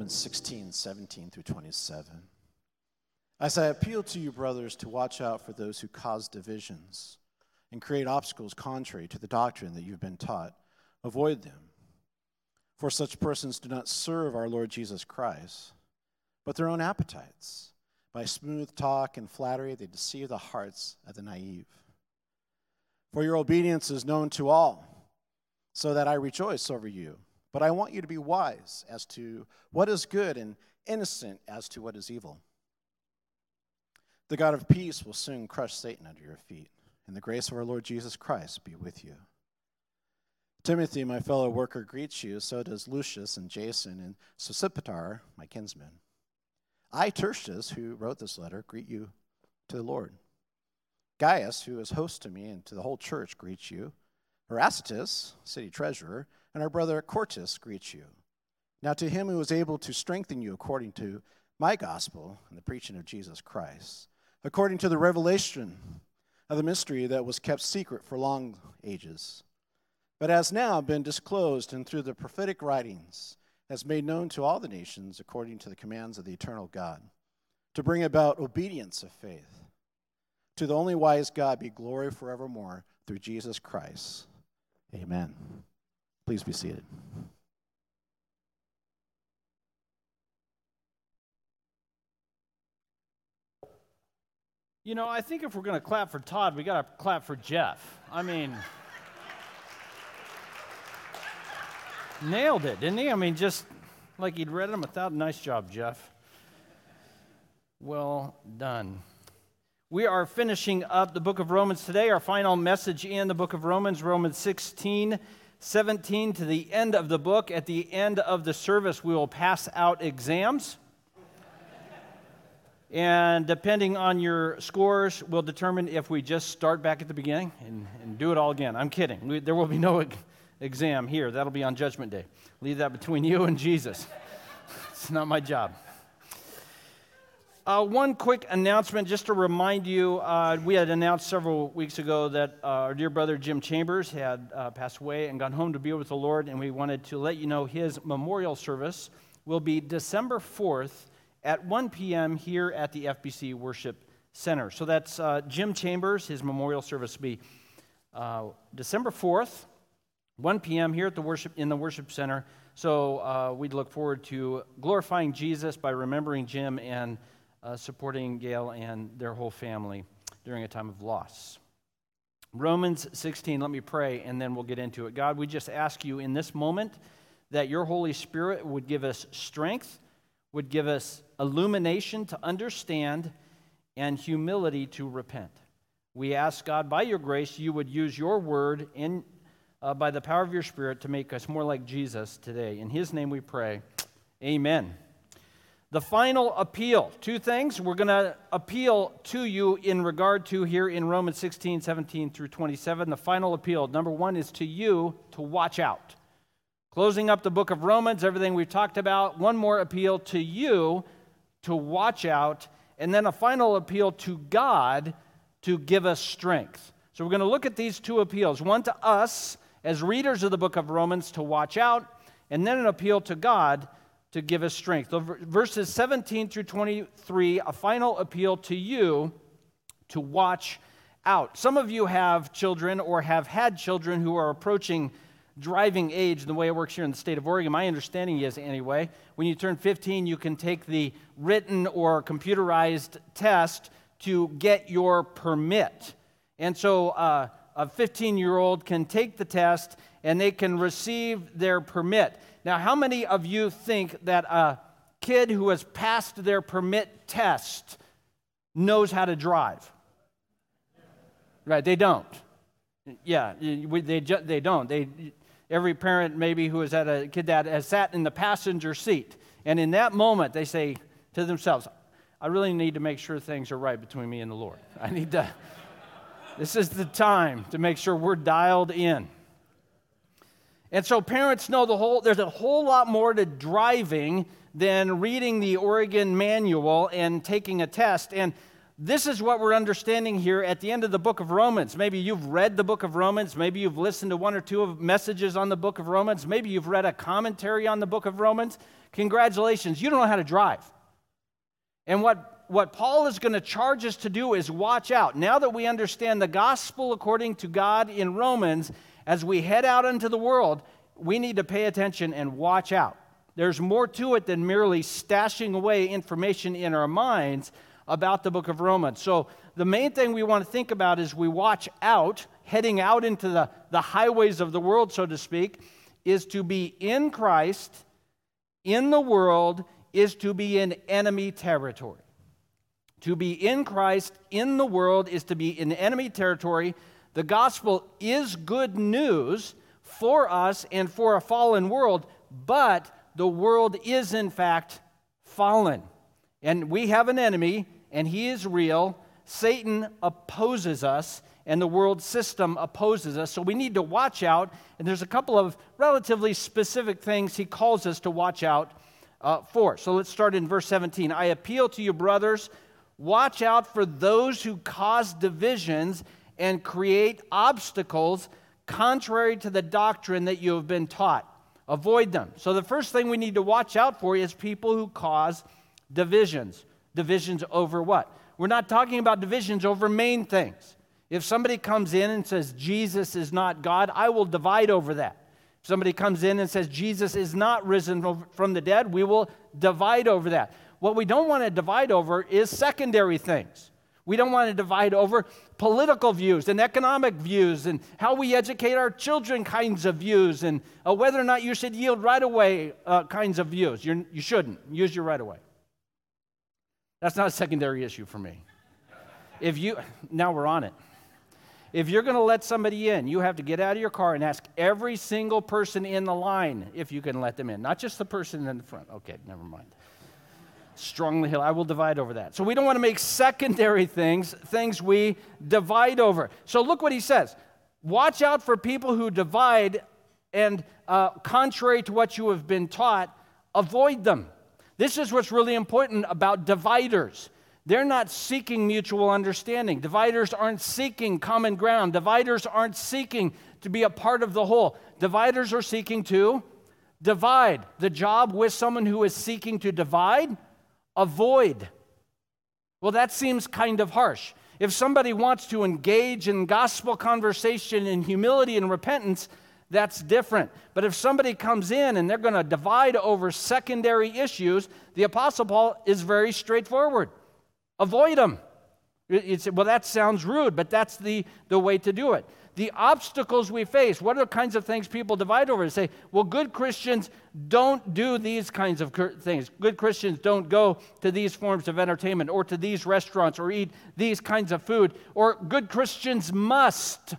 Romans 16, 17 through 27. As I appeal to you, brothers, to watch out for those who cause divisions and create obstacles contrary to the doctrine that you've been taught, avoid them. For such persons do not serve our Lord Jesus Christ, but their own appetites. By smooth talk and flattery, they deceive the hearts of the naive. For your obedience is known to all, so that I rejoice over you. But I want you to be wise as to what is good and innocent as to what is evil. The God of peace will soon crush Satan under your feet, and the grace of our Lord Jesus Christ be with you. Timothy, my fellow worker, greets you, so does Lucius and Jason and Sosipater, my kinsman. I, Tertius, who wrote this letter, greet you to the Lord. Gaius, who is host to me and to the whole church, greets you. Erastus, city treasurer, and our brother Quartus greets you. Now, to him who is able to strengthen you according to my gospel and the preaching of Jesus Christ, according to the revelation of the mystery that was kept secret for long ages, but has now been disclosed and through the prophetic writings has made known to all the nations according to the commands of the eternal God, to bring about obedience of faith. To the only wise God be glory forevermore through Jesus Christ. Amen. Please be seated. You know, I think if we're going to clap for Todd, we got to clap for Jeff. I mean, nailed it, didn't he? I mean, just like he'd read them without. Nice job, Jeff. Well done. We are finishing up the book of Romans today. Our final message in the book of Romans, Romans 16 17 to the end of the book. At the end of the service, we will pass out exams. and depending on your scores, we'll determine if we just start back at the beginning and, and do it all again. I'm kidding. We, there will be no exam here. That'll be on Judgment Day. Leave that between you and Jesus. it's not my job. Uh, one quick announcement, just to remind you, uh, we had announced several weeks ago that uh, our dear brother Jim Chambers had uh, passed away and gone home to be with the Lord, and we wanted to let you know his memorial service will be December 4th at 1 p.m. here at the FBC Worship Center. So that's uh, Jim Chambers, his memorial service will be uh, December 4th, 1 p.m. here at the worship in the worship center. So we'd look forward to glorifying Jesus by remembering Jim and uh, supporting Gail and their whole family during a time of loss. Romans 16, let me pray and then we'll get into it. God, we just ask you in this moment that your Holy Spirit would give us strength, would give us illumination to understand, and humility to repent. We ask, God, by your grace, you would use your word in, uh, by the power of your Spirit to make us more like Jesus today. In his name we pray. Amen. The final appeal. Two things we're going to appeal to you in regard to here in Romans 16, 17 through 27. The final appeal. Number one is to you to watch out. Closing up the book of Romans, everything we've talked about. One more appeal to you to watch out. And then a final appeal to God to give us strength. So we're going to look at these two appeals one to us as readers of the book of Romans to watch out, and then an appeal to God to give us strength. So Verses 17 through 23, a final appeal to you to watch out. Some of you have children or have had children who are approaching driving age, the way it works here in the state of Oregon, my understanding is anyway, when you turn 15, you can take the written or computerized test to get your permit. And so uh, a 15 year old can take the test and they can receive their permit. Now, how many of you think that a kid who has passed their permit test knows how to drive? Right, they don't. Yeah, they, they don't. They, every parent, maybe, who has had a kid that has sat in the passenger seat, and in that moment, they say to themselves, I really need to make sure things are right between me and the Lord. I need to, this is the time to make sure we're dialed in. And so parents know the whole there's a whole lot more to driving than reading the Oregon manual and taking a test. And this is what we're understanding here at the end of the book of Romans. Maybe you've read the book of Romans. Maybe you've listened to one or two of messages on the book of Romans. Maybe you've read a commentary on the book of Romans. Congratulations, you don't know how to drive. And what, what Paul is going to charge us to do is watch out. Now that we understand the gospel according to God in Romans, as we head out into the world, we need to pay attention and watch out. There's more to it than merely stashing away information in our minds about the book of Romans. So, the main thing we want to think about is we watch out, heading out into the, the highways of the world, so to speak, is to be in Christ, in the world, is to be in enemy territory. To be in Christ, in the world, is to be in enemy territory. The gospel is good news for us and for a fallen world, but the world is in fact fallen. And we have an enemy, and he is real. Satan opposes us, and the world system opposes us. So we need to watch out. And there's a couple of relatively specific things he calls us to watch out uh, for. So let's start in verse 17. I appeal to you, brothers, watch out for those who cause divisions and create obstacles contrary to the doctrine that you have been taught. Avoid them. So, the first thing we need to watch out for is people who cause divisions. Divisions over what? We're not talking about divisions over main things. If somebody comes in and says Jesus is not God, I will divide over that. If somebody comes in and says Jesus is not risen from the dead, we will divide over that. What we don't want to divide over is secondary things. We don't want to divide over political views and economic views and how we educate our children kinds of views and uh, whether or not you should yield right away uh, kinds of views. You're, you shouldn't. Use your right away. That's not a secondary issue for me. If you, now we're on it. If you're going to let somebody in, you have to get out of your car and ask every single person in the line if you can let them in, not just the person in the front. Okay, never mind strongly held. I will divide over that. So we don't want to make secondary things things we divide over. So look what he says. Watch out for people who divide and, uh, contrary to what you have been taught, avoid them. This is what's really important about dividers. They're not seeking mutual understanding. Dividers aren't seeking common ground. Dividers aren't seeking to be a part of the whole. Dividers are seeking to divide. The job with someone who is seeking to divide avoid. Well, that seems kind of harsh. If somebody wants to engage in gospel conversation in humility and repentance, that's different. But if somebody comes in and they're going to divide over secondary issues, the Apostle Paul is very straightforward. Avoid them. It's, well, that sounds rude, but that's the, the way to do it the obstacles we face. What are the kinds of things people divide over? They say, well, good Christians don't do these kinds of things. Good Christians don't go to these forms of entertainment or to these restaurants or eat these kinds of food. Or good Christians must.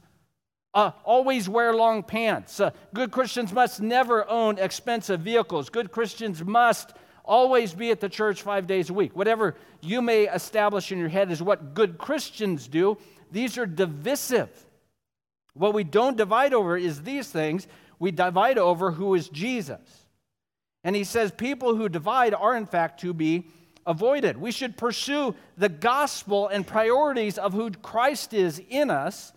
Uh, always wear long pants. Uh, good Christians must never own expensive vehicles. Good Christians must always be at the church five days a week. Whatever you may establish in your head is what good Christians do. These are divisive. What we don't divide over is these things. We divide over who is Jesus. And he says people who divide are, in fact, to be avoided. We should pursue the gospel and priorities of who Christ is in us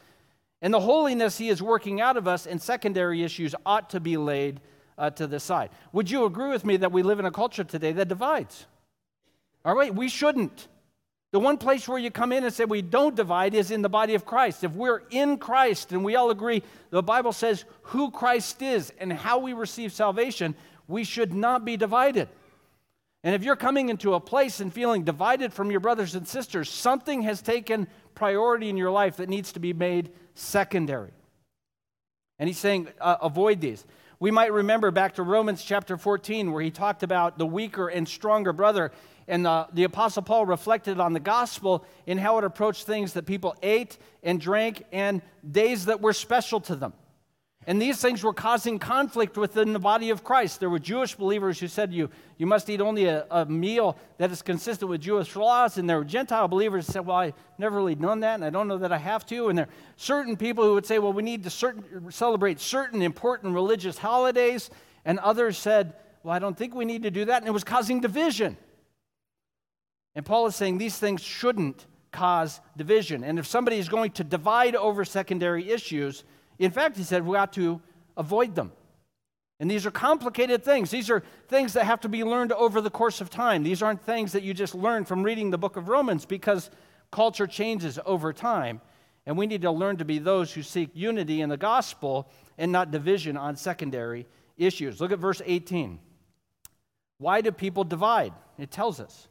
and the holiness he is working out of us, and secondary issues ought to be laid uh, to the side. Would you agree with me that we live in a culture today that divides? All right, we shouldn't. The one place where you come in and say we don't divide is in the body of Christ. If we're in Christ and we all agree, the Bible says who Christ is and how we receive salvation, we should not be divided. And if you're coming into a place and feeling divided from your brothers and sisters, something has taken priority in your life that needs to be made secondary. And he's saying, uh, avoid these. We might remember back to Romans chapter 14, where he talked about the weaker and stronger brother. And the, the Apostle Paul reflected on the gospel in how it approached things that people ate and drank and days that were special to them. And these things were causing conflict within the body of Christ. There were Jewish believers who said you, you must eat only a, a meal that is consistent with Jewish laws. And there were Gentile believers who said, Well, I've never really done that, and I don't know that I have to. And there are certain people who would say, Well, we need to certain, celebrate certain important religious holidays. And others said, Well, I don't think we need to do that. And it was causing division. And Paul is saying these things shouldn't cause division. And if somebody is going to divide over secondary issues, in fact, he said we ought to avoid them. And these are complicated things. These are things that have to be learned over the course of time. These aren't things that you just learn from reading the book of Romans because culture changes over time. And we need to learn to be those who seek unity in the gospel and not division on secondary issues. Look at verse 18. Why do people divide? It tells us.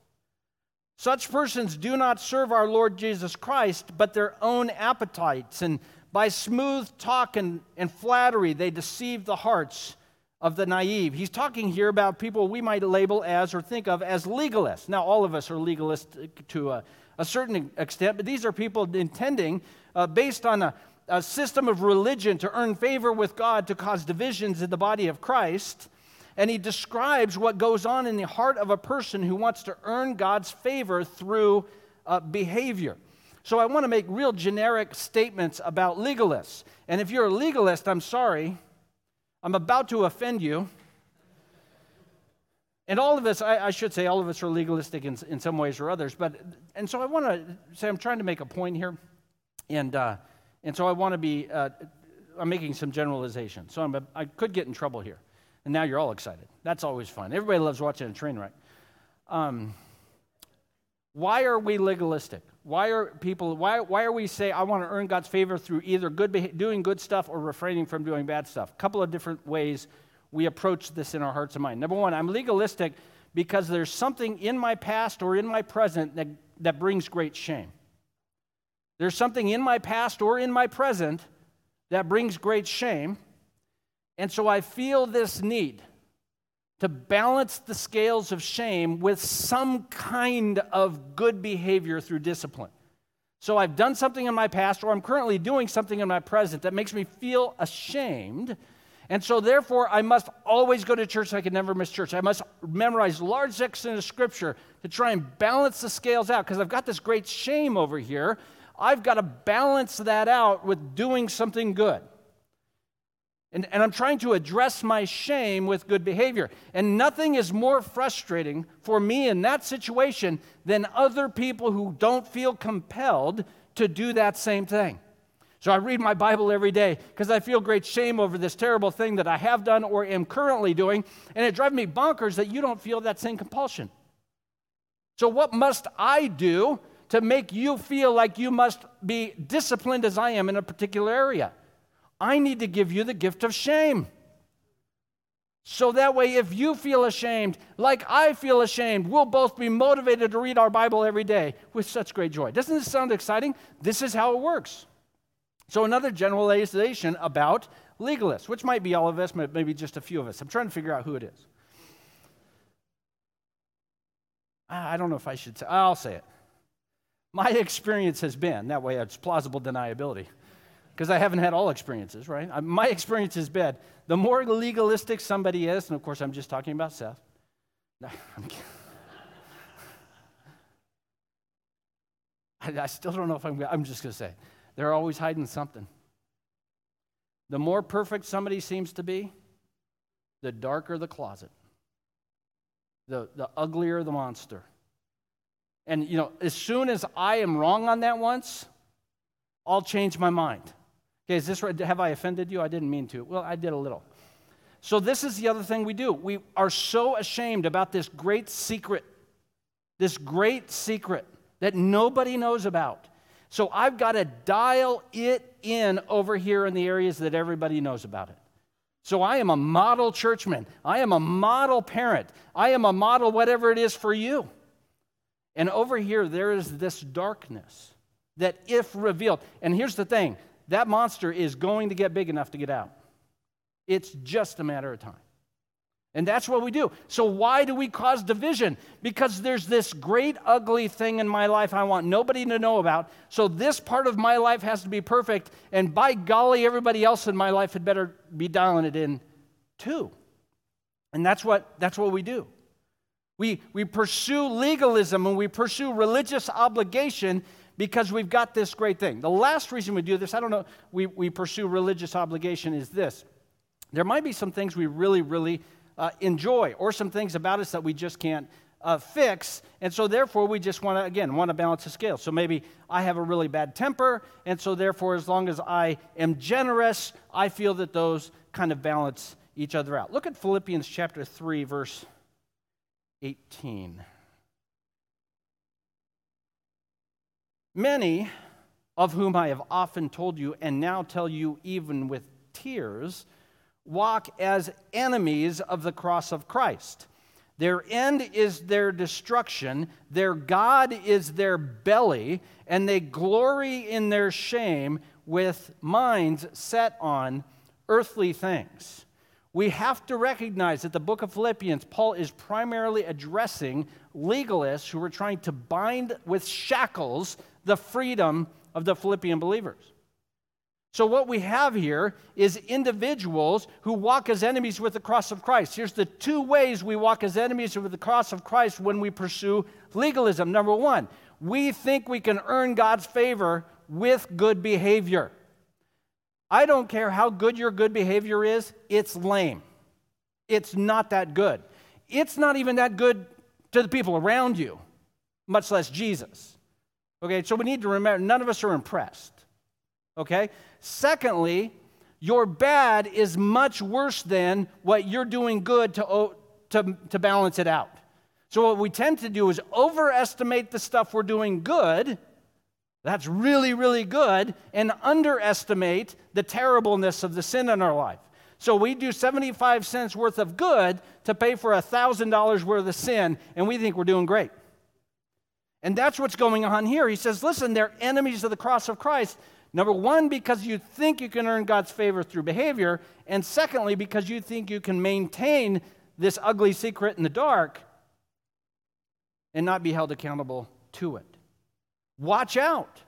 Such persons do not serve our Lord Jesus Christ, but their own appetites. And by smooth talk and, and flattery, they deceive the hearts of the naive. He's talking here about people we might label as or think of as legalists. Now, all of us are legalists to a, a certain extent, but these are people intending, uh, based on a, a system of religion, to earn favor with God, to cause divisions in the body of Christ. And he describes what goes on in the heart of a person who wants to earn God's favor through uh, behavior. So I want to make real generic statements about legalists. And if you're a legalist, I'm sorry, I'm about to offend you. And all of us, I, I, should say, all of us are legalistic in, in some ways or others. But and so I want to say I'm trying to make a point here, and uh, and so I want to be. Uh, I'm making some generalizations. So I'm a, I could get in trouble here. And now you're all excited. That's always fun. Everybody loves watching a train wreck. Um, why are we legalistic? Why are people, why, why are we say, I want to earn God's favor through either good, doing good stuff or refraining from doing bad stuff? A couple of different ways we approach this in our hearts and mind. Number one, I'm legalistic because there's something in my past or in my present that, that brings great shame. There's something in my past or in my present that brings great shame. And so I feel this need to balance the scales of shame with some kind of good behavior through discipline. So I've done something in my past, or I'm currently doing something in my present that makes me feel ashamed. And so, therefore, I must always go to church I can never miss church. I must memorize large sections of scripture to try and balance the scales out because I've got this great shame over here. I've got to balance that out with doing something good. And, and I'm trying to address my shame with good behavior. And nothing is more frustrating for me in that situation than other people who don't feel compelled to do that same thing. So I read my Bible every day because I feel great shame over this terrible thing that I have done or am currently doing. And it drives me bonkers that you don't feel that same compulsion. So, what must I do to make you feel like you must be disciplined as I am in a particular area? I need to give you the gift of shame. So that way, if you feel ashamed, like I feel ashamed, we'll both be motivated to read our Bible every day with such great joy. Doesn't this sound exciting? This is how it works. So, another generalization about legalists, which might be all of us, but maybe just a few of us. I'm trying to figure out who it is. I don't know if I should say, I'll say it. My experience has been, that way it's plausible deniability because I haven't had all experiences, right? My experience is bad. the more legalistic somebody is, and of course I'm just talking about Seth. No, I, I still don't know if I'm, I'm just going to say, they're always hiding something. The more perfect somebody seems to be, the darker the closet, the, the uglier the monster. And, you know, as soon as I am wrong on that once, I'll change my mind. Okay, is this right? Have I offended you? I didn't mean to. Well, I did a little. So, this is the other thing we do. We are so ashamed about this great secret, this great secret that nobody knows about. So, I've got to dial it in over here in the areas that everybody knows about it. So, I am a model churchman. I am a model parent. I am a model whatever it is for you. And over here, there is this darkness that, if revealed, and here's the thing that monster is going to get big enough to get out. It's just a matter of time. And that's what we do. So, why do we cause division? Because there's this great ugly thing in my life I want nobody to know about. So, this part of my life has to be perfect. And by golly, everybody else in my life had better be dialing it in too. And that's what, that's what we do. We, we pursue legalism and we pursue religious obligation because we've got this great thing. The last reason we do this, I don't know, we, we pursue religious obligation is this. There might be some things we really, really uh, enjoy, or some things about us that we just can't uh, fix. And so, therefore, we just want to, again, want to balance the scale. So maybe I have a really bad temper, and so, therefore, as long as I am generous, I feel that those kind of balance each other out. Look at Philippians chapter 3, verse 18. Many of whom I have often told you and now tell you even with tears, walk as enemies of the cross of Christ. Their end is their destruction, their God is their belly, and they glory in their shame with minds set on earthly things. We have to recognize that the book of Philippians, Paul is primarily addressing legalists who are trying to bind with shackles the freedom of the Philippian believers. So, what we have here is individuals who walk as enemies with the cross of Christ. Here's the two ways we walk as enemies with the cross of Christ when we pursue legalism. Number one, we think we can earn God's favor with good behavior. I don't care how good your good behavior is, it's lame. It's not that good. It's not even that good to the people around you, much less Jesus. Okay, so we need to remember none of us are impressed. Okay? Secondly, your bad is much worse than what you're doing good to, to, to balance it out. So, what we tend to do is overestimate the stuff we're doing good. That's really, really good, and underestimate the terribleness of the sin in our life. So we do 75 cents worth of good to pay for $1,000 worth of sin, and we think we're doing great. And that's what's going on here. He says, listen, they're enemies of the cross of Christ. Number one, because you think you can earn God's favor through behavior. And secondly, because you think you can maintain this ugly secret in the dark and not be held accountable to it. Watch out.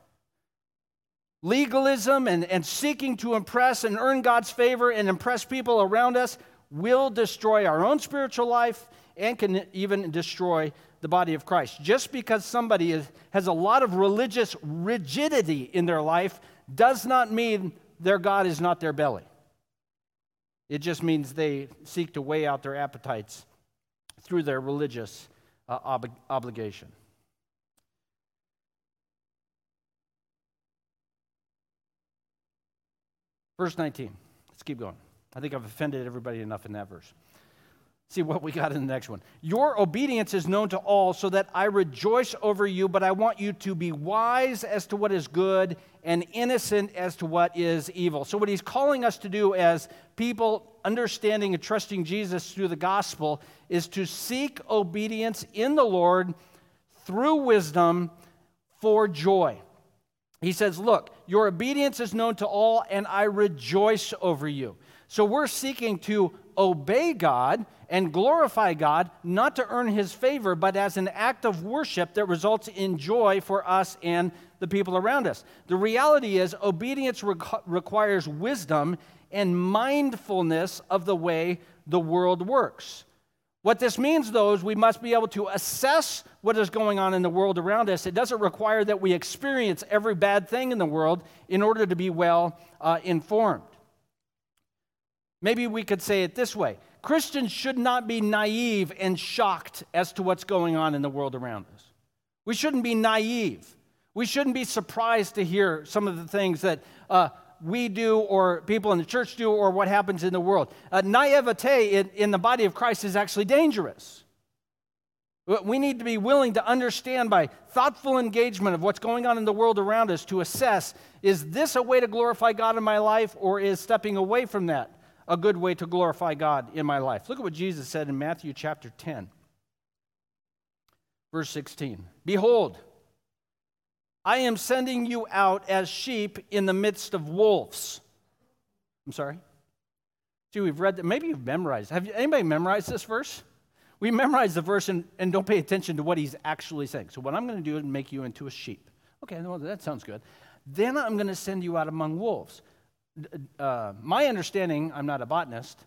Legalism and, and seeking to impress and earn God's favor and impress people around us will destroy our own spiritual life and can even destroy the body of Christ. Just because somebody is, has a lot of religious rigidity in their life does not mean their God is not their belly. It just means they seek to weigh out their appetites through their religious uh, ob- obligation. Verse 19. Let's keep going. I think I've offended everybody enough in that verse. See what we got in the next one. Your obedience is known to all, so that I rejoice over you, but I want you to be wise as to what is good and innocent as to what is evil. So, what he's calling us to do as people understanding and trusting Jesus through the gospel is to seek obedience in the Lord through wisdom for joy. He says, Look, your obedience is known to all, and I rejoice over you. So, we're seeking to obey God and glorify God, not to earn his favor, but as an act of worship that results in joy for us and the people around us. The reality is, obedience re- requires wisdom and mindfulness of the way the world works. What this means, though, is we must be able to assess what is going on in the world around us. It doesn't require that we experience every bad thing in the world in order to be well uh, informed. Maybe we could say it this way Christians should not be naive and shocked as to what's going on in the world around us. We shouldn't be naive. We shouldn't be surprised to hear some of the things that uh, we do or people in the church do or what happens in the world. Uh, naivete in, in the body of Christ is actually dangerous. We need to be willing to understand by thoughtful engagement of what's going on in the world around us to assess is this a way to glorify God in my life or is stepping away from that a good way to glorify God in my life. Look at what Jesus said in Matthew chapter 10, verse 16. Behold, I am sending you out as sheep in the midst of wolves. I'm sorry? See, we've read that. Maybe you've memorized. Have you, anybody memorized this verse? We memorize the verse and, and don't pay attention to what he's actually saying. So, what I'm going to do is make you into a sheep. Okay, well, that sounds good. Then I'm going to send you out among wolves uh, my understanding, I'm not a botanist.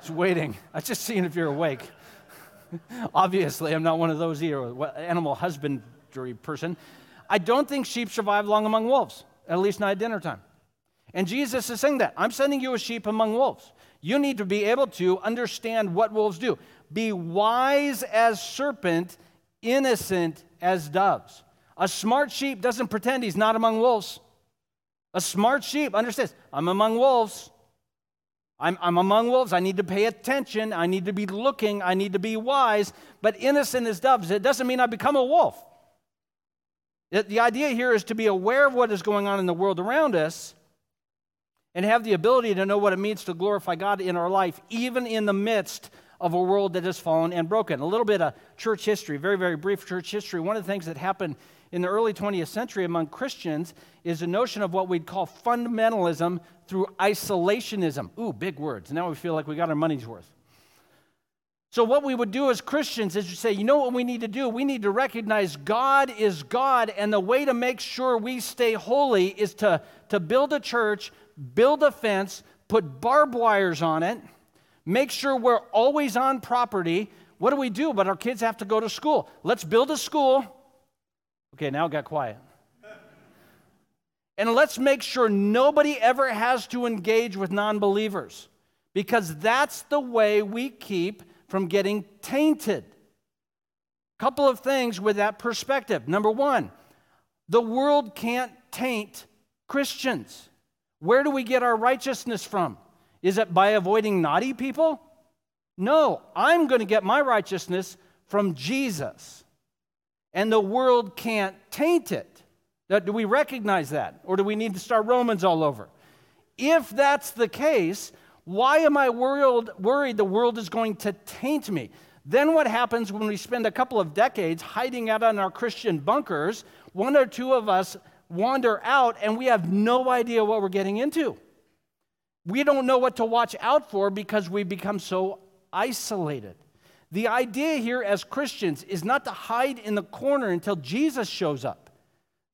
Just waiting. I was just seeing if you're awake. Obviously, I'm not one of those either, animal husbandry person. I don't think sheep survive long among wolves, at least not at dinner time. And Jesus is saying that. I'm sending you a sheep among wolves. You need to be able to understand what wolves do. Be wise as serpent, innocent as doves. A smart sheep doesn't pretend he's not among wolves. A smart sheep understands I'm among wolves. I'm, I'm, among wolves. I need to pay attention. I need to be looking. I need to be wise. But innocent as doves, it doesn't mean I become a wolf. It, the idea here is to be aware of what is going on in the world around us and have the ability to know what it means to glorify God in our life, even in the midst of a world that has fallen and broken. A little bit of church history, very, very brief church history. One of the things that happened in the early 20th century among Christians is a notion of what we'd call fundamentalism through isolationism. Ooh, big words. Now we feel like we got our money's worth. So, what we would do as Christians is to say, you know what we need to do? We need to recognize God is God, and the way to make sure we stay holy is to, to build a church, build a fence, put barbed wires on it, make sure we're always on property. What do we do? But our kids have to go to school. Let's build a school. Okay, now it got quiet. And let's make sure nobody ever has to engage with non believers because that's the way we keep from getting tainted. Couple of things with that perspective. Number one, the world can't taint Christians. Where do we get our righteousness from? Is it by avoiding naughty people? No, I'm going to get my righteousness from Jesus. And the world can't taint it. Do we recognize that? Or do we need to start Romans all over? If that's the case, why am I worried, worried the world is going to taint me? Then what happens when we spend a couple of decades hiding out in our Christian bunkers? One or two of us wander out and we have no idea what we're getting into. We don't know what to watch out for because we become so isolated. The idea here as Christians is not to hide in the corner until Jesus shows up.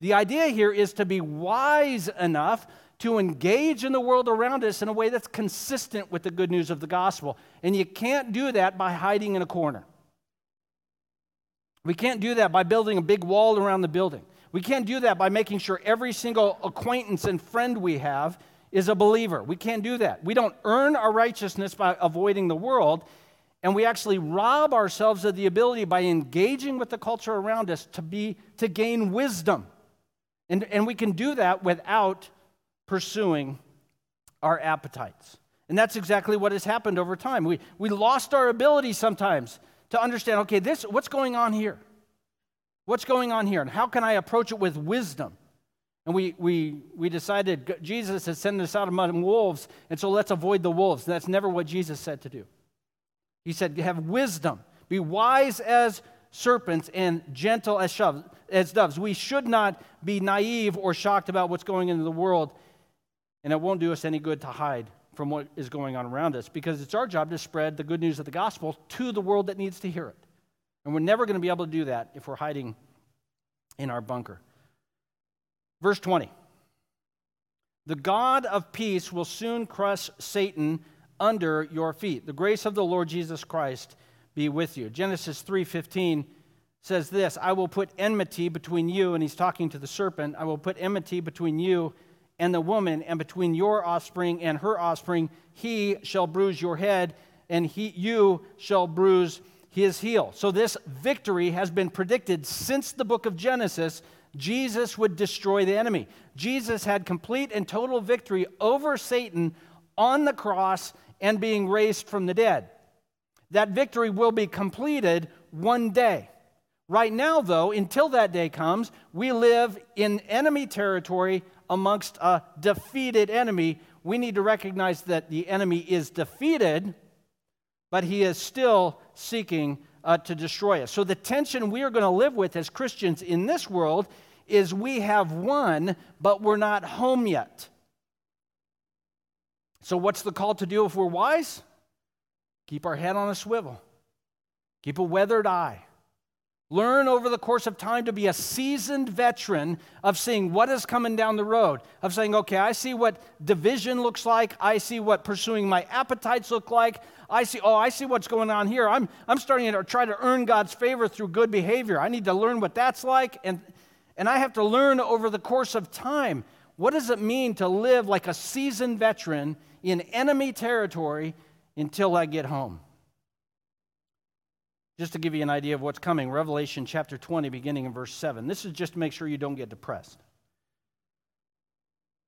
The idea here is to be wise enough to engage in the world around us in a way that's consistent with the good news of the gospel. And you can't do that by hiding in a corner. We can't do that by building a big wall around the building. We can't do that by making sure every single acquaintance and friend we have is a believer. We can't do that. We don't earn our righteousness by avoiding the world, and we actually rob ourselves of the ability by engaging with the culture around us to be to gain wisdom. And, and we can do that without pursuing our appetites. And that's exactly what has happened over time. We, we lost our ability sometimes to understand okay, this, what's going on here? What's going on here? And how can I approach it with wisdom? And we, we, we decided Jesus has sent us out among wolves, and so let's avoid the wolves. That's never what Jesus said to do. He said, have wisdom, be wise as serpents and gentle as, as doves. We should not be naive or shocked about what's going into the world and it won't do us any good to hide from what is going on around us because it's our job to spread the good news of the gospel to the world that needs to hear it. And we're never going to be able to do that if we're hiding in our bunker. Verse 20 The God of peace will soon crush Satan under your feet. The grace of the Lord Jesus Christ be with you. Genesis 3:15 says this, I will put enmity between you and he's talking to the serpent. I will put enmity between you and the woman, and between your offspring and her offspring, he shall bruise your head, and he, you shall bruise his heel. So, this victory has been predicted since the book of Genesis. Jesus would destroy the enemy. Jesus had complete and total victory over Satan on the cross and being raised from the dead. That victory will be completed one day. Right now, though, until that day comes, we live in enemy territory amongst a defeated enemy, we need to recognize that the enemy is defeated, but he is still seeking uh, to destroy us. So, the tension we are going to live with as Christians in this world is we have won, but we're not home yet. So, what's the call to do if we're wise? Keep our head on a swivel, keep a weathered eye. Learn over the course of time to be a seasoned veteran of seeing what is coming down the road, of saying, okay, I see what division looks like. I see what pursuing my appetites look like. I see, oh, I see what's going on here. I'm, I'm starting to try to earn God's favor through good behavior. I need to learn what that's like. And, and I have to learn over the course of time what does it mean to live like a seasoned veteran in enemy territory until I get home. Just to give you an idea of what's coming, Revelation chapter 20, beginning in verse 7. This is just to make sure you don't get depressed.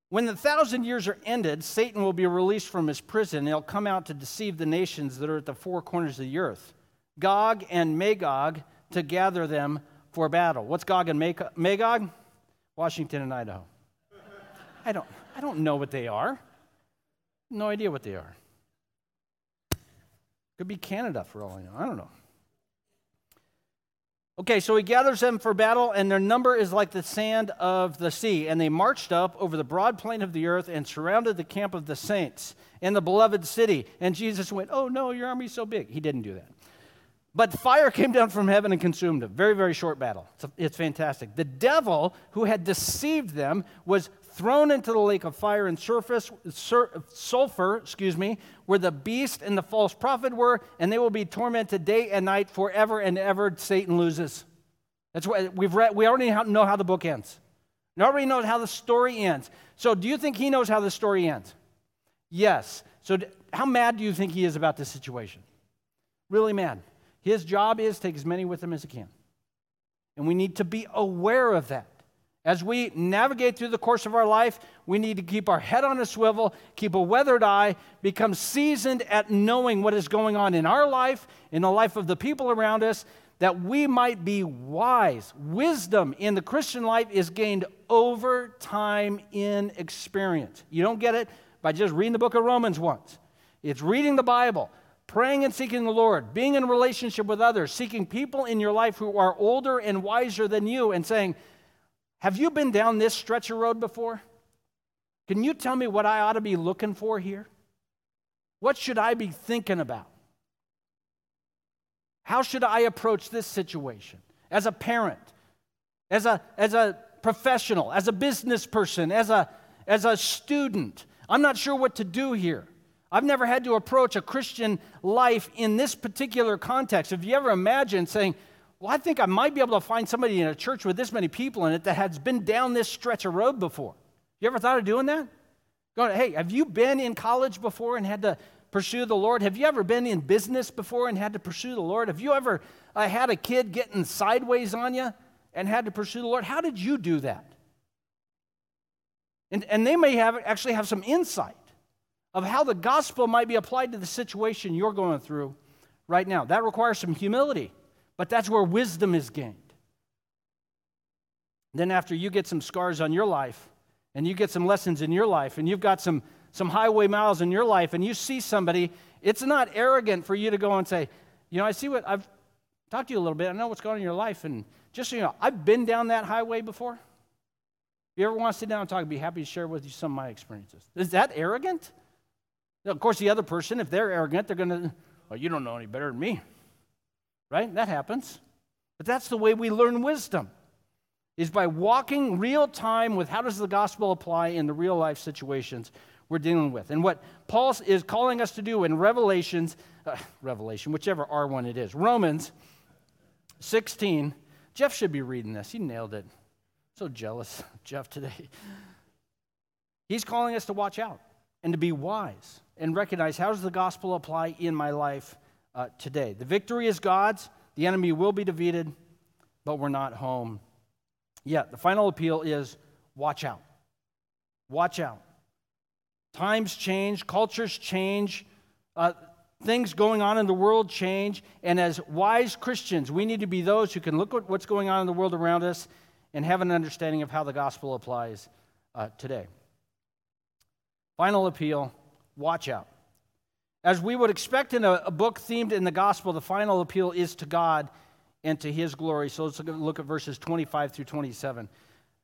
When the thousand years are ended, Satan will be released from his prison. He'll come out to deceive the nations that are at the four corners of the earth, Gog and Magog, to gather them for battle. What's Gog and Magog? Washington and Idaho. I don't, I don't know what they are. No idea what they are. Could be Canada for all I know. I don't know. Okay, so he gathers them for battle, and their number is like the sand of the sea. And they marched up over the broad plain of the earth and surrounded the camp of the saints and the beloved city. And Jesus went, Oh, no, your army's so big. He didn't do that. But fire came down from heaven and consumed them. Very, very short battle. It's, it's fantastic. The devil who had deceived them was thrown into the lake of fire and surface, sur, sulfur, excuse me, where the beast and the false prophet were, and they will be tormented day and night forever and ever. Satan loses. That's what we've read. We already know how the book ends. Nobody knows how the story ends. So, do you think he knows how the story ends? Yes. So, how mad do you think he is about this situation? Really mad. His job is to take as many with him as he can. And we need to be aware of that. As we navigate through the course of our life, we need to keep our head on a swivel, keep a weathered eye, become seasoned at knowing what is going on in our life, in the life of the people around us, that we might be wise. Wisdom in the Christian life is gained over time in experience. You don't get it by just reading the book of Romans once, it's reading the Bible. Praying and seeking the Lord, being in relationship with others, seeking people in your life who are older and wiser than you, and saying, have you been down this stretch of road before? Can you tell me what I ought to be looking for here? What should I be thinking about? How should I approach this situation as a parent, as a, as a professional, as a business person, as a, as a student? I'm not sure what to do here. I've never had to approach a Christian life in this particular context. Have you ever imagined saying, well, I think I might be able to find somebody in a church with this many people in it that has been down this stretch of road before. You ever thought of doing that? Going, hey, have you been in college before and had to pursue the Lord? Have you ever been in business before and had to pursue the Lord? Have you ever uh, had a kid getting sideways on you and had to pursue the Lord? How did you do that? And, and they may have actually have some insight of how the gospel might be applied to the situation you're going through right now. That requires some humility. But that's where wisdom is gained. Then, after you get some scars on your life, and you get some lessons in your life, and you've got some, some highway miles in your life, and you see somebody, it's not arrogant for you to go and say, You know, I see what I've talked to you a little bit. I know what's going on in your life. And just so you know, I've been down that highway before. If you ever want to sit down and talk, I'd be happy to share with you some of my experiences. Is that arrogant? Of course, the other person, if they're arrogant, they're going to, well, you don't know any better than me right? That happens. But that's the way we learn wisdom is by walking real time with how does the gospel apply in the real life situations we're dealing with. And what Paul is calling us to do in Revelations, uh, Revelation, whichever R one it is, Romans 16. Jeff should be reading this. He nailed it. So jealous Jeff today. He's calling us to watch out and to be wise and recognize how does the gospel apply in my life uh, today. The victory is God's, the enemy will be defeated, but we're not home yet. The final appeal is watch out. Watch out. Times change, cultures change, uh, things going on in the world change, and as wise Christians, we need to be those who can look at what's going on in the world around us and have an understanding of how the gospel applies uh, today. Final appeal watch out. As we would expect in a, a, book themed in the gospel, the final appeal is to God and to his glory. So let's look at verses 25 through 27.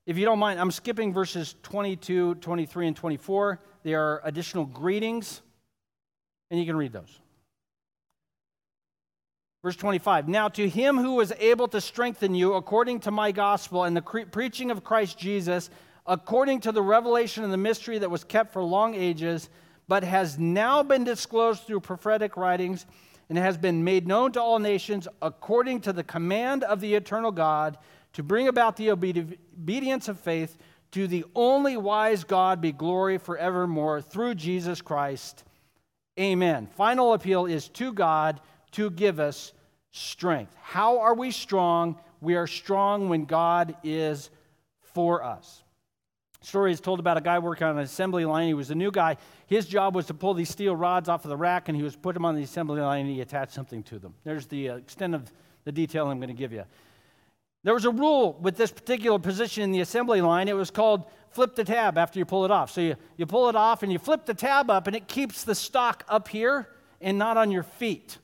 If you don't mind, I'm skipping verses 22, 23, and 24. There are additional greetings, and you can read those. Verse 25 Now to him who was able to strengthen you according to my gospel and the cre- preaching of Christ Jesus, according to the revelation of the mystery that was kept for long ages but has now been disclosed through prophetic writings and has been made known to all nations according to the command of the eternal God to bring about the obedience of faith to the only wise God be glory forevermore through Jesus Christ. Amen. Final appeal is to God to give us strength. How are we strong? We are strong when God is for us. Story is told about a guy working on an assembly line. He was a new guy. His job was to pull these steel rods off of the rack, and he was put them on the assembly line, and he attached something to them. There's the uh, extent of the detail I'm going to give you. There was a rule with this particular position in the assembly line. It was called flip the tab after you pull it off. So you, you pull it off and you flip the tab up, and it keeps the stock up here and not on your feet.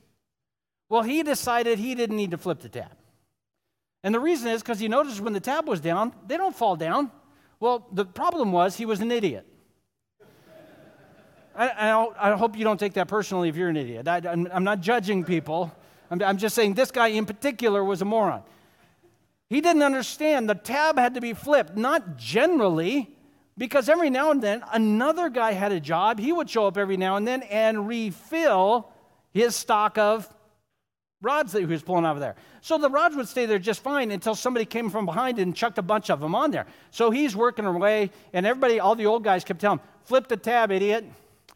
Well, he decided he didn't need to flip the tab. And the reason is because he noticed when the tab was down, they don't fall down. Well, the problem was he was an idiot. I, I, I, hope you don't take that personally if you're an idiot. I, am not judging people. I'm, I'm just saying this guy in particular was a moron. He didn't understand the tab had to be flipped, not generally, because every now and then another guy had a job. He would show up every now and then and refill his stock of rods that he was pulling out of there. So the rods would stay there just fine until somebody came from behind and chucked a bunch of them on there. So he's working away, and everybody, all the old guys kept telling him, flip the tab, idiot.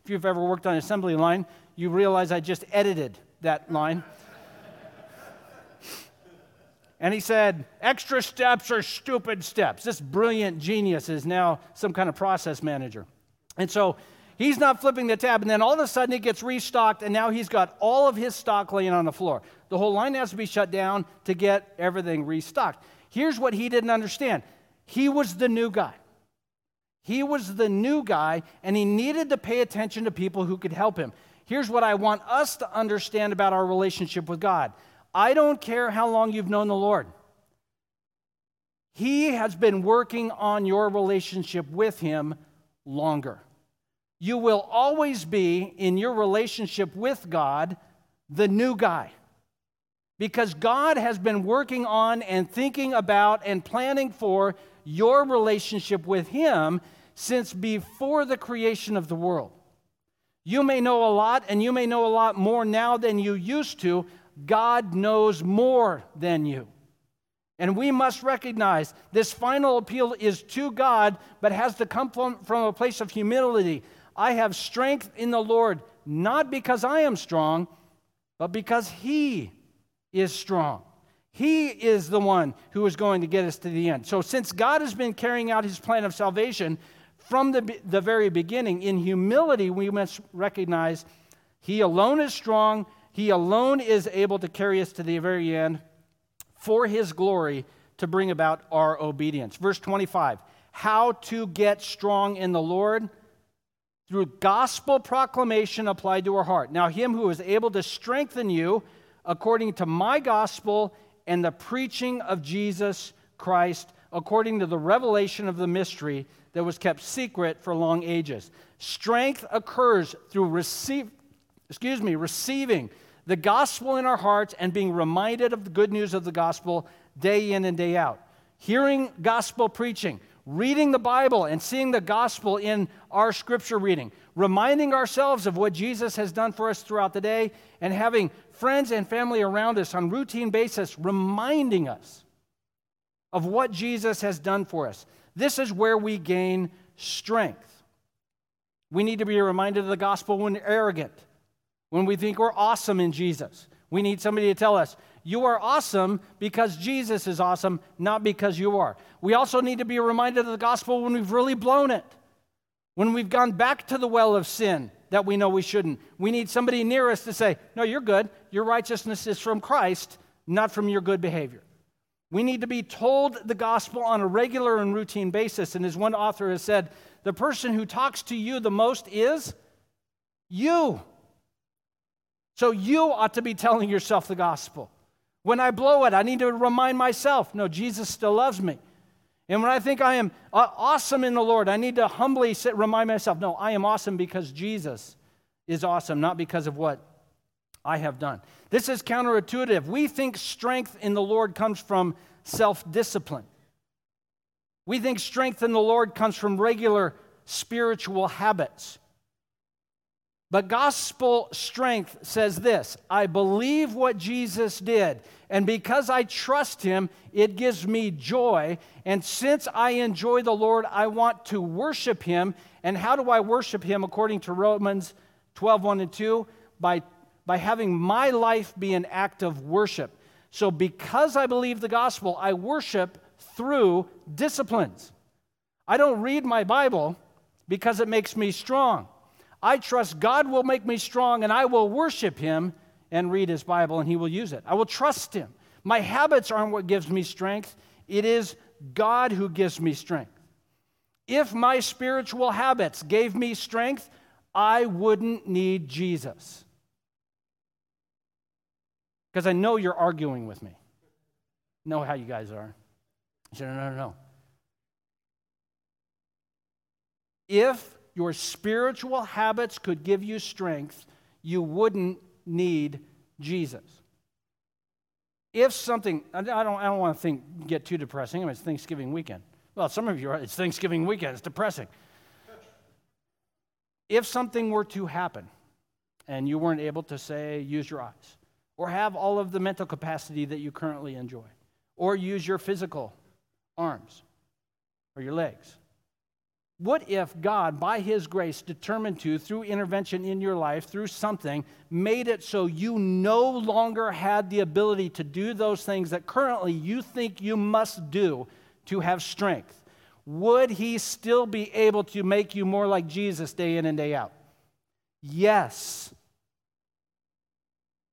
If you've ever worked on an assembly line, you realize I just edited that line. and he said, extra steps are stupid steps. This brilliant genius is now some kind of process manager. And so He's not flipping the tab, and then all of a sudden it gets restocked, and now he's got all of his stock laying on the floor. The whole line has to be shut down to get everything restocked. Here's what he didn't understand he was the new guy. He was the new guy, and he needed to pay attention to people who could help him. Here's what I want us to understand about our relationship with God I don't care how long you've known the Lord. He has been working on your relationship with Him longer you will always be in your relationship with God the new guy. Because God has been working on and thinking about and planning for your relationship with Him since before the creation of the world. You may know a lot, and you may know a lot more now than you used to. God knows more than you. And we must recognize this final appeal is to God, but has to come from, from a place of humility, I have strength in the Lord, not because I am strong, but because He is strong. He is the one who is going to get us to the end. So, since God has been carrying out His plan of salvation from the, the very beginning, in humility, we must recognize He alone is strong, He alone is able to carry us to the very end for His glory to bring about our obedience. Verse 25 How to get strong in the Lord through gospel proclamation applied to our heart. Now, him who is able to strengthen you according to my gospel and the preaching of Jesus Christ, according to the revelation of the mystery that was kept secret for long ages. Strength occurs through receive, excuse me, receiving the gospel in our hearts and being reminded of the good news of the gospel day in and day out. Hearing gospel preaching reading the Bible and seeing the gospel in our scripture reading, reminding ourselves of what Jesus has done for us throughout the day, and having friends and family around us on routine basis reminding us of what Jesus has done for us. This is where we gain strength. We need to be reminded of the gospel when arrogant, when we think we're awesome in Jesus. We need somebody to tell us, you are awesome because Jesus is awesome, not because you are. We also need to be reminded of the gospel when we've really blown it, when we've gone back to the well of sin that we know we shouldn't. We need somebody near us to say, No, you're good. Your righteousness is from Christ, not from your good behavior. We need to be told the gospel on a regular and routine basis. And as one author has said, the person who talks to you the most is you. So you ought to be telling yourself the gospel. When I blow it, I need to remind myself no, Jesus still loves me. And when I think I am uh, awesome in the Lord, I need to humbly sit, remind myself no, I am awesome because Jesus is awesome, not because of what I have done. This is counterintuitive. We think strength in the Lord comes from self discipline. We think strength in the Lord comes from regular spiritual habits. But gospel strength says this I believe what Jesus did, and because I trust him, it gives me joy. And since I enjoy the Lord, I want to worship him. And how do I worship him according to Romans 12 1 and 2? By, by having my life be an act of worship. So, because I believe the gospel, I worship through disciplines. I don't read my Bible because it makes me strong. I trust God will make me strong and I will worship Him and read His Bible and He will use it. I will trust Him. My habits aren't what gives me strength, it is God who gives me strength. If my spiritual habits gave me strength, I wouldn't need Jesus. Because I know you're arguing with me. Know how you guys are. You say, no, no, no. If your spiritual habits could give you strength, you wouldn't need Jesus. If something, I don't, I don't want to think, get too depressing. I mean, it's Thanksgiving weekend. Well, some of you are, it's Thanksgiving weekend, it's depressing. If something were to happen and you weren't able to say, use your eyes, or have all of the mental capacity that you currently enjoy, or use your physical arms or your legs, what if God, by His grace, determined to, through intervention in your life, through something, made it so you no longer had the ability to do those things that currently you think you must do to have strength? Would He still be able to make you more like Jesus day in and day out? Yes.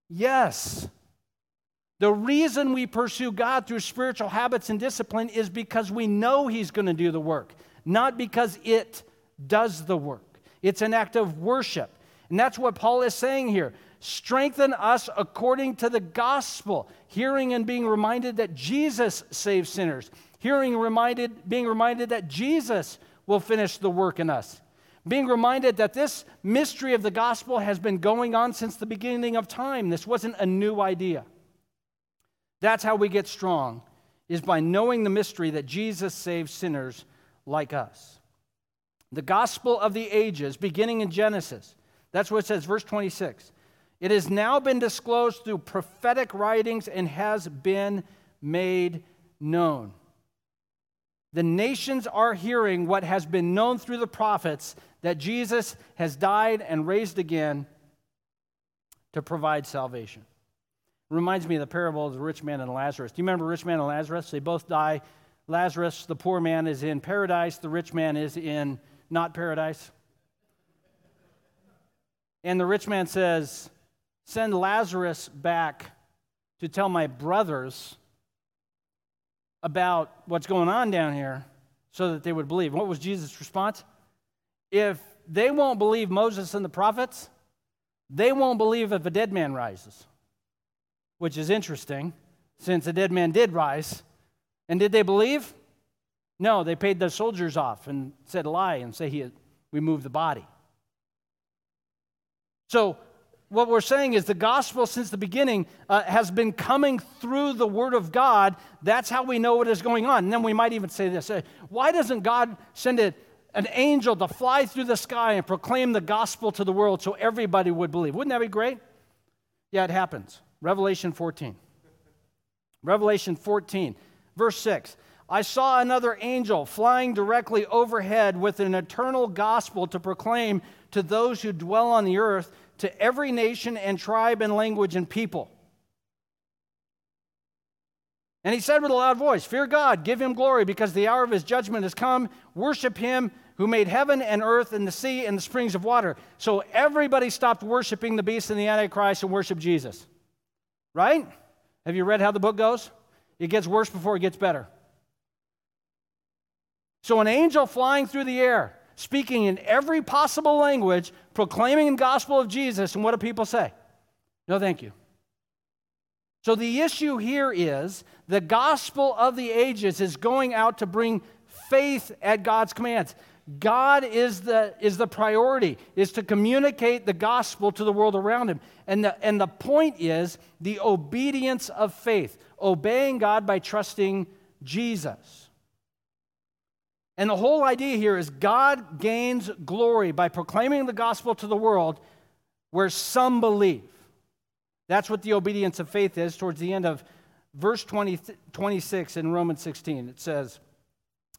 Yes. The reason we pursue God through spiritual habits and discipline is because we know He's going to do the work not because it does the work. It's an act of worship. And that's what Paul is saying here. Strengthen us according to the gospel, hearing and being reminded that Jesus saves sinners, hearing reminded, being reminded that Jesus will finish the work in us, being reminded that this mystery of the gospel has been going on since the beginning of time. This wasn't a new idea. That's how we get strong, is by knowing the mystery that Jesus saves sinners like us. The gospel of the ages, beginning in Genesis, that's what it says, verse 26. It has now been disclosed through prophetic writings and has been made known. The nations are hearing what has been known through the prophets that Jesus has died and raised again to provide salvation. Reminds me of the parable of the rich man and Lazarus. Do you remember rich man and Lazarus? They both die Lazarus, the poor man, is in paradise, the rich man is in not paradise. And the rich man says, Send Lazarus back to tell my brothers about what's going on down here so that they would believe. What was Jesus' response? If they won't believe Moses and the prophets, they won't believe if a dead man rises, which is interesting since a dead man did rise and did they believe? No, they paid the soldiers off and said lie and say he removed the body. So, what we're saying is the gospel since the beginning uh, has been coming through the word of God. That's how we know what is going on. And then we might even say this uh, why doesn't God send an angel to fly through the sky and proclaim the gospel to the world so everybody would believe? Wouldn't that be great? Yeah, it happens. Revelation 14. Revelation 14. Verse 6 I saw another angel flying directly overhead with an eternal gospel to proclaim to those who dwell on the earth, to every nation and tribe and language and people. And he said with a loud voice, Fear God, give him glory, because the hour of his judgment has come. Worship him who made heaven and earth and the sea and the springs of water. So everybody stopped worshiping the beast and the Antichrist and worshiped Jesus. Right? Have you read how the book goes? It gets worse before it gets better. So, an angel flying through the air, speaking in every possible language, proclaiming the gospel of Jesus, and what do people say? No, thank you. So, the issue here is the gospel of the ages is going out to bring faith at God's commands. God is the, is the priority, is to communicate the gospel to the world around him. And the, and the point is the obedience of faith, obeying God by trusting Jesus. And the whole idea here is God gains glory by proclaiming the gospel to the world where some believe. That's what the obedience of faith is towards the end of verse 20, 26 in Romans 16. It says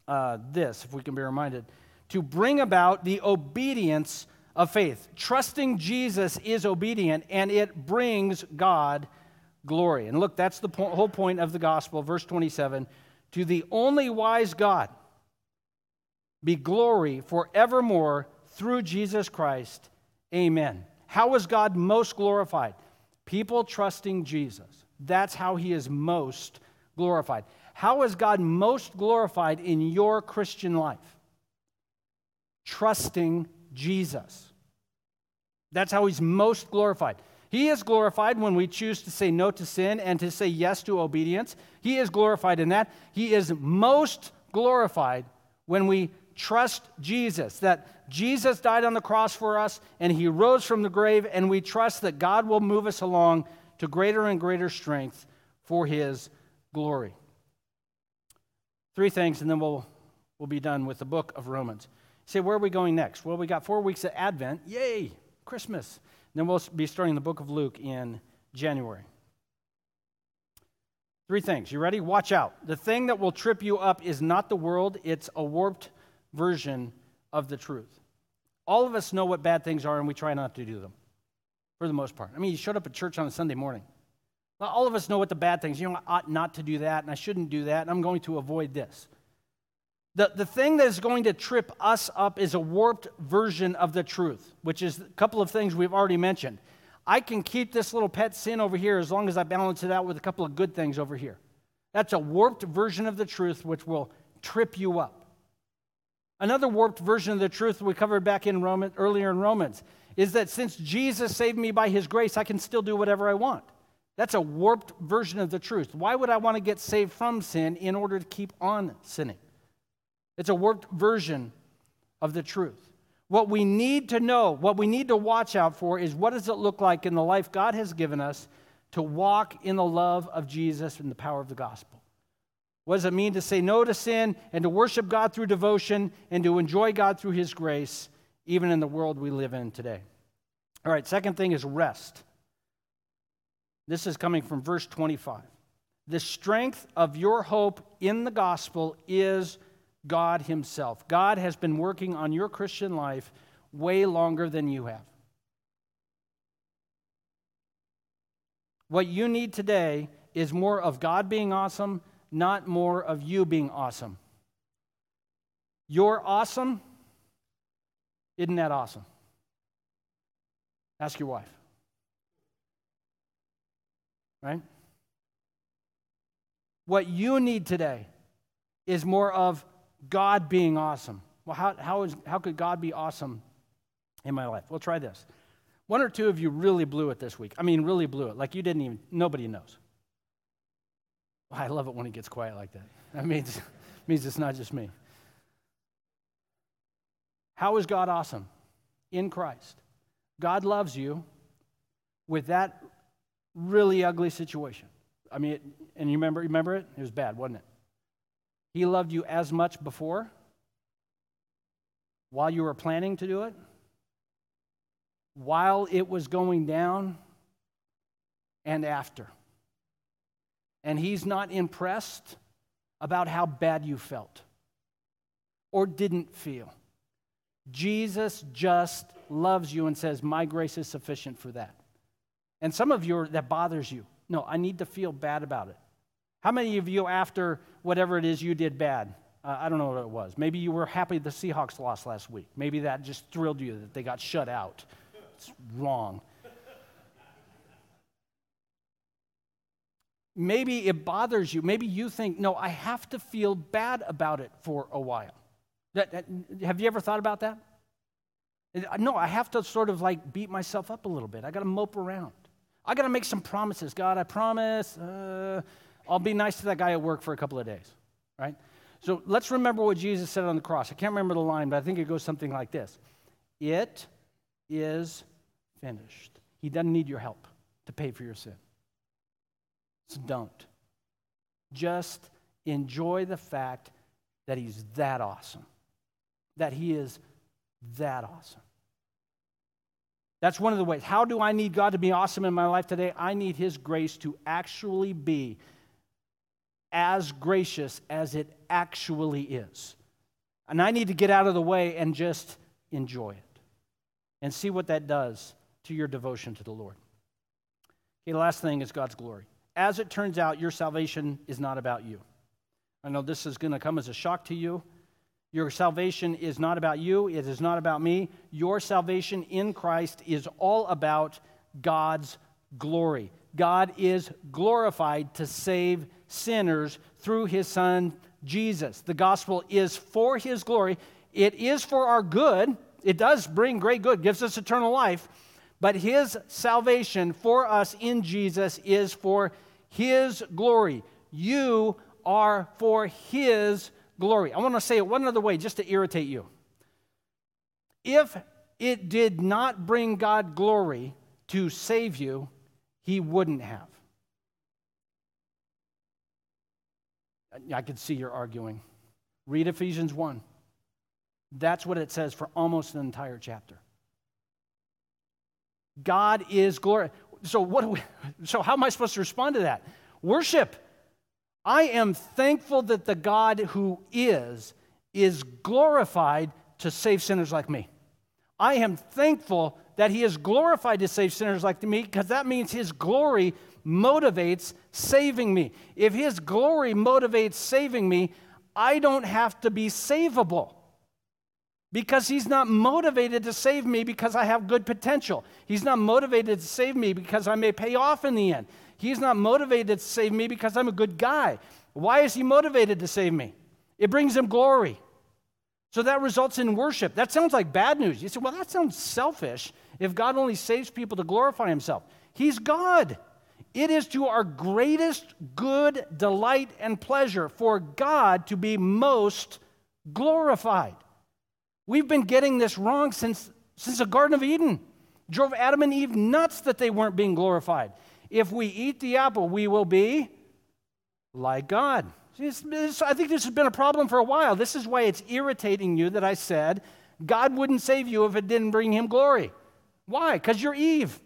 uh, this, if we can be reminded to bring about the obedience of faith. Trusting Jesus is obedient and it brings God glory. And look, that's the po- whole point of the gospel, verse 27 to the only wise God be glory forevermore through Jesus Christ. Amen. How is God most glorified? People trusting Jesus. That's how he is most glorified. How is God most glorified in your Christian life? Trusting Jesus. That's how he's most glorified. He is glorified when we choose to say no to sin and to say yes to obedience. He is glorified in that. He is most glorified when we trust Jesus, that Jesus died on the cross for us and he rose from the grave, and we trust that God will move us along to greater and greater strength for his glory. Three things, and then we'll, we'll be done with the book of Romans. Say, where are we going next? Well, we got four weeks of Advent. Yay, Christmas. Then we'll be starting the book of Luke in January. Three things. You ready? Watch out. The thing that will trip you up is not the world, it's a warped version of the truth. All of us know what bad things are, and we try not to do them for the most part. I mean, you showed up at church on a Sunday morning. All of us know what the bad things. You know, I ought not to do that, and I shouldn't do that, and I'm going to avoid this. The, the thing that is going to trip us up is a warped version of the truth, which is a couple of things we've already mentioned. I can keep this little pet sin over here as long as I balance it out with a couple of good things over here. That's a warped version of the truth which will trip you up. Another warped version of the truth we covered back in Roman, earlier in Romans is that since Jesus saved me by his grace, I can still do whatever I want. That's a warped version of the truth. Why would I want to get saved from sin in order to keep on sinning? It's a warped version of the truth. What we need to know, what we need to watch out for is what does it look like in the life God has given us to walk in the love of Jesus and the power of the gospel? What does it mean to say no to sin and to worship God through devotion and to enjoy God through His grace, even in the world we live in today? All right, second thing is rest. This is coming from verse 25. The strength of your hope in the gospel is God Himself. God has been working on your Christian life way longer than you have. What you need today is more of God being awesome not more of you being awesome. You're awesome. Isn't that awesome? Ask your wife. Right? What you need today is more of God being awesome. Well, how, how, is, how could God be awesome in my life? We'll try this. One or two of you really blew it this week. I mean, really blew it. Like you didn't even, nobody knows. I love it when it gets quiet like that. That means, means it's not just me. How is God awesome? In Christ. God loves you with that really ugly situation. I mean, it, and you remember, remember it? It was bad, wasn't it? He loved you as much before, while you were planning to do it, while it was going down, and after and he's not impressed about how bad you felt or didn't feel. Jesus just loves you and says, My grace is sufficient for that. And some of you, that bothers you. No, I need to feel bad about it. How many of you, after whatever it is you did bad, uh, I don't know what it was. Maybe you were happy the Seahawks lost last week. Maybe that just thrilled you that they got shut out. It's wrong. Maybe it bothers you. Maybe you think, no, I have to feel bad about it for a while. That, that, have you ever thought about that? No, I have to sort of like beat myself up a little bit. I got to mope around. I got to make some promises. God, I promise uh, I'll be nice to that guy at work for a couple of days, right? So let's remember what Jesus said on the cross. I can't remember the line, but I think it goes something like this It is finished. He doesn't need your help to pay for your sin. So don't. Just enjoy the fact that He's that awesome, that He is that awesome. That's one of the ways. How do I need God to be awesome in my life today? I need His grace to actually be as gracious as it actually is. And I need to get out of the way and just enjoy it and see what that does to your devotion to the Lord. Okay, the last thing is God's glory as it turns out, your salvation is not about you. I know this is going to come as a shock to you. Your salvation is not about you, it is not about me. Your salvation in Christ is all about God's glory. God is glorified to save sinners through his son Jesus. The gospel is for his glory. It is for our good. It does bring great good, gives us eternal life. But his salvation for us in Jesus is for his glory. You are for his glory. I want to say it one other way just to irritate you. If it did not bring God glory to save you, he wouldn't have. I could see you're arguing. Read Ephesians 1. That's what it says for almost an entire chapter. God is glory. So what do we, so how am I supposed to respond to that? Worship. I am thankful that the God who is is glorified to save sinners like me. I am thankful that he is glorified to save sinners like me because that means his glory motivates saving me. If his glory motivates saving me, I don't have to be savable because he's not motivated to save me because I have good potential. He's not motivated to save me because I may pay off in the end. He's not motivated to save me because I'm a good guy. Why is he motivated to save me? It brings him glory. So that results in worship. That sounds like bad news. You say, well, that sounds selfish if God only saves people to glorify himself. He's God. It is to our greatest good, delight, and pleasure for God to be most glorified. We've been getting this wrong since, since the Garden of Eden. Drove Adam and Eve nuts that they weren't being glorified. If we eat the apple, we will be like God. I think this has been a problem for a while. This is why it's irritating you that I said God wouldn't save you if it didn't bring him glory. Why? Because you're Eve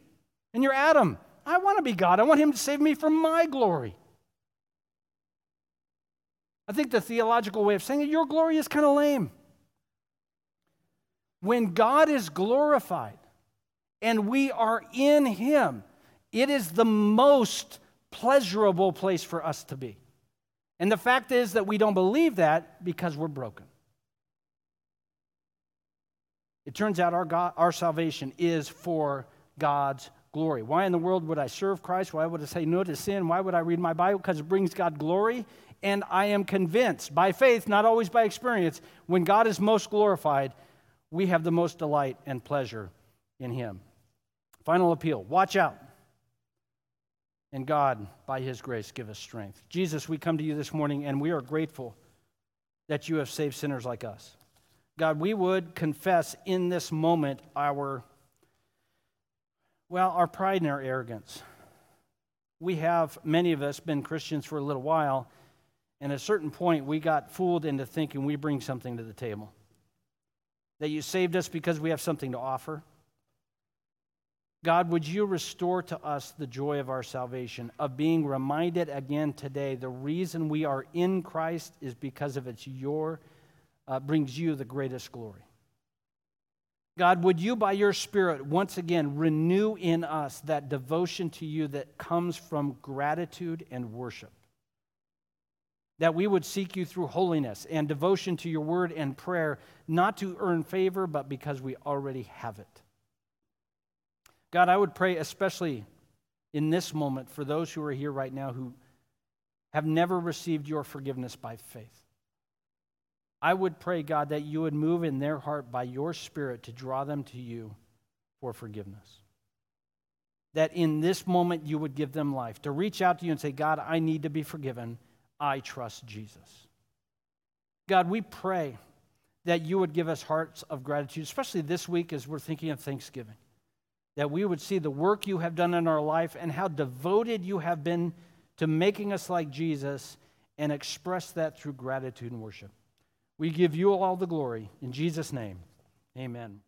and you're Adam. I want to be God. I want him to save me from my glory. I think the theological way of saying it, your glory is kind of lame. When God is glorified and we are in him, it is the most pleasurable place for us to be. And the fact is that we don't believe that because we're broken. It turns out our, God, our salvation is for God's glory. Why in the world would I serve Christ? Why would I say no to sin? Why would I read my Bible? Because it brings God glory. And I am convinced by faith, not always by experience, when God is most glorified, we have the most delight and pleasure in Him. Final appeal watch out and God, by His grace, give us strength. Jesus, we come to you this morning and we are grateful that you have saved sinners like us. God, we would confess in this moment our, well, our pride and our arrogance. We have, many of us, been Christians for a little while, and at a certain point, we got fooled into thinking we bring something to the table. That you saved us because we have something to offer God, would you restore to us the joy of our salvation, of being reminded again today the reason we are in Christ is because of it's your, uh, brings you the greatest glory. God, would you, by your Spirit, once again renew in us that devotion to you that comes from gratitude and worship? That we would seek you through holiness and devotion to your word and prayer, not to earn favor, but because we already have it. God, I would pray especially in this moment for those who are here right now who have never received your forgiveness by faith. I would pray, God, that you would move in their heart by your Spirit to draw them to you for forgiveness. That in this moment you would give them life, to reach out to you and say, God, I need to be forgiven. I trust Jesus. God, we pray that you would give us hearts of gratitude, especially this week as we're thinking of Thanksgiving that we would see the work you have done in our life and how devoted you have been to making us like Jesus and express that through gratitude and worship. We give you all the glory. In Jesus' name, amen.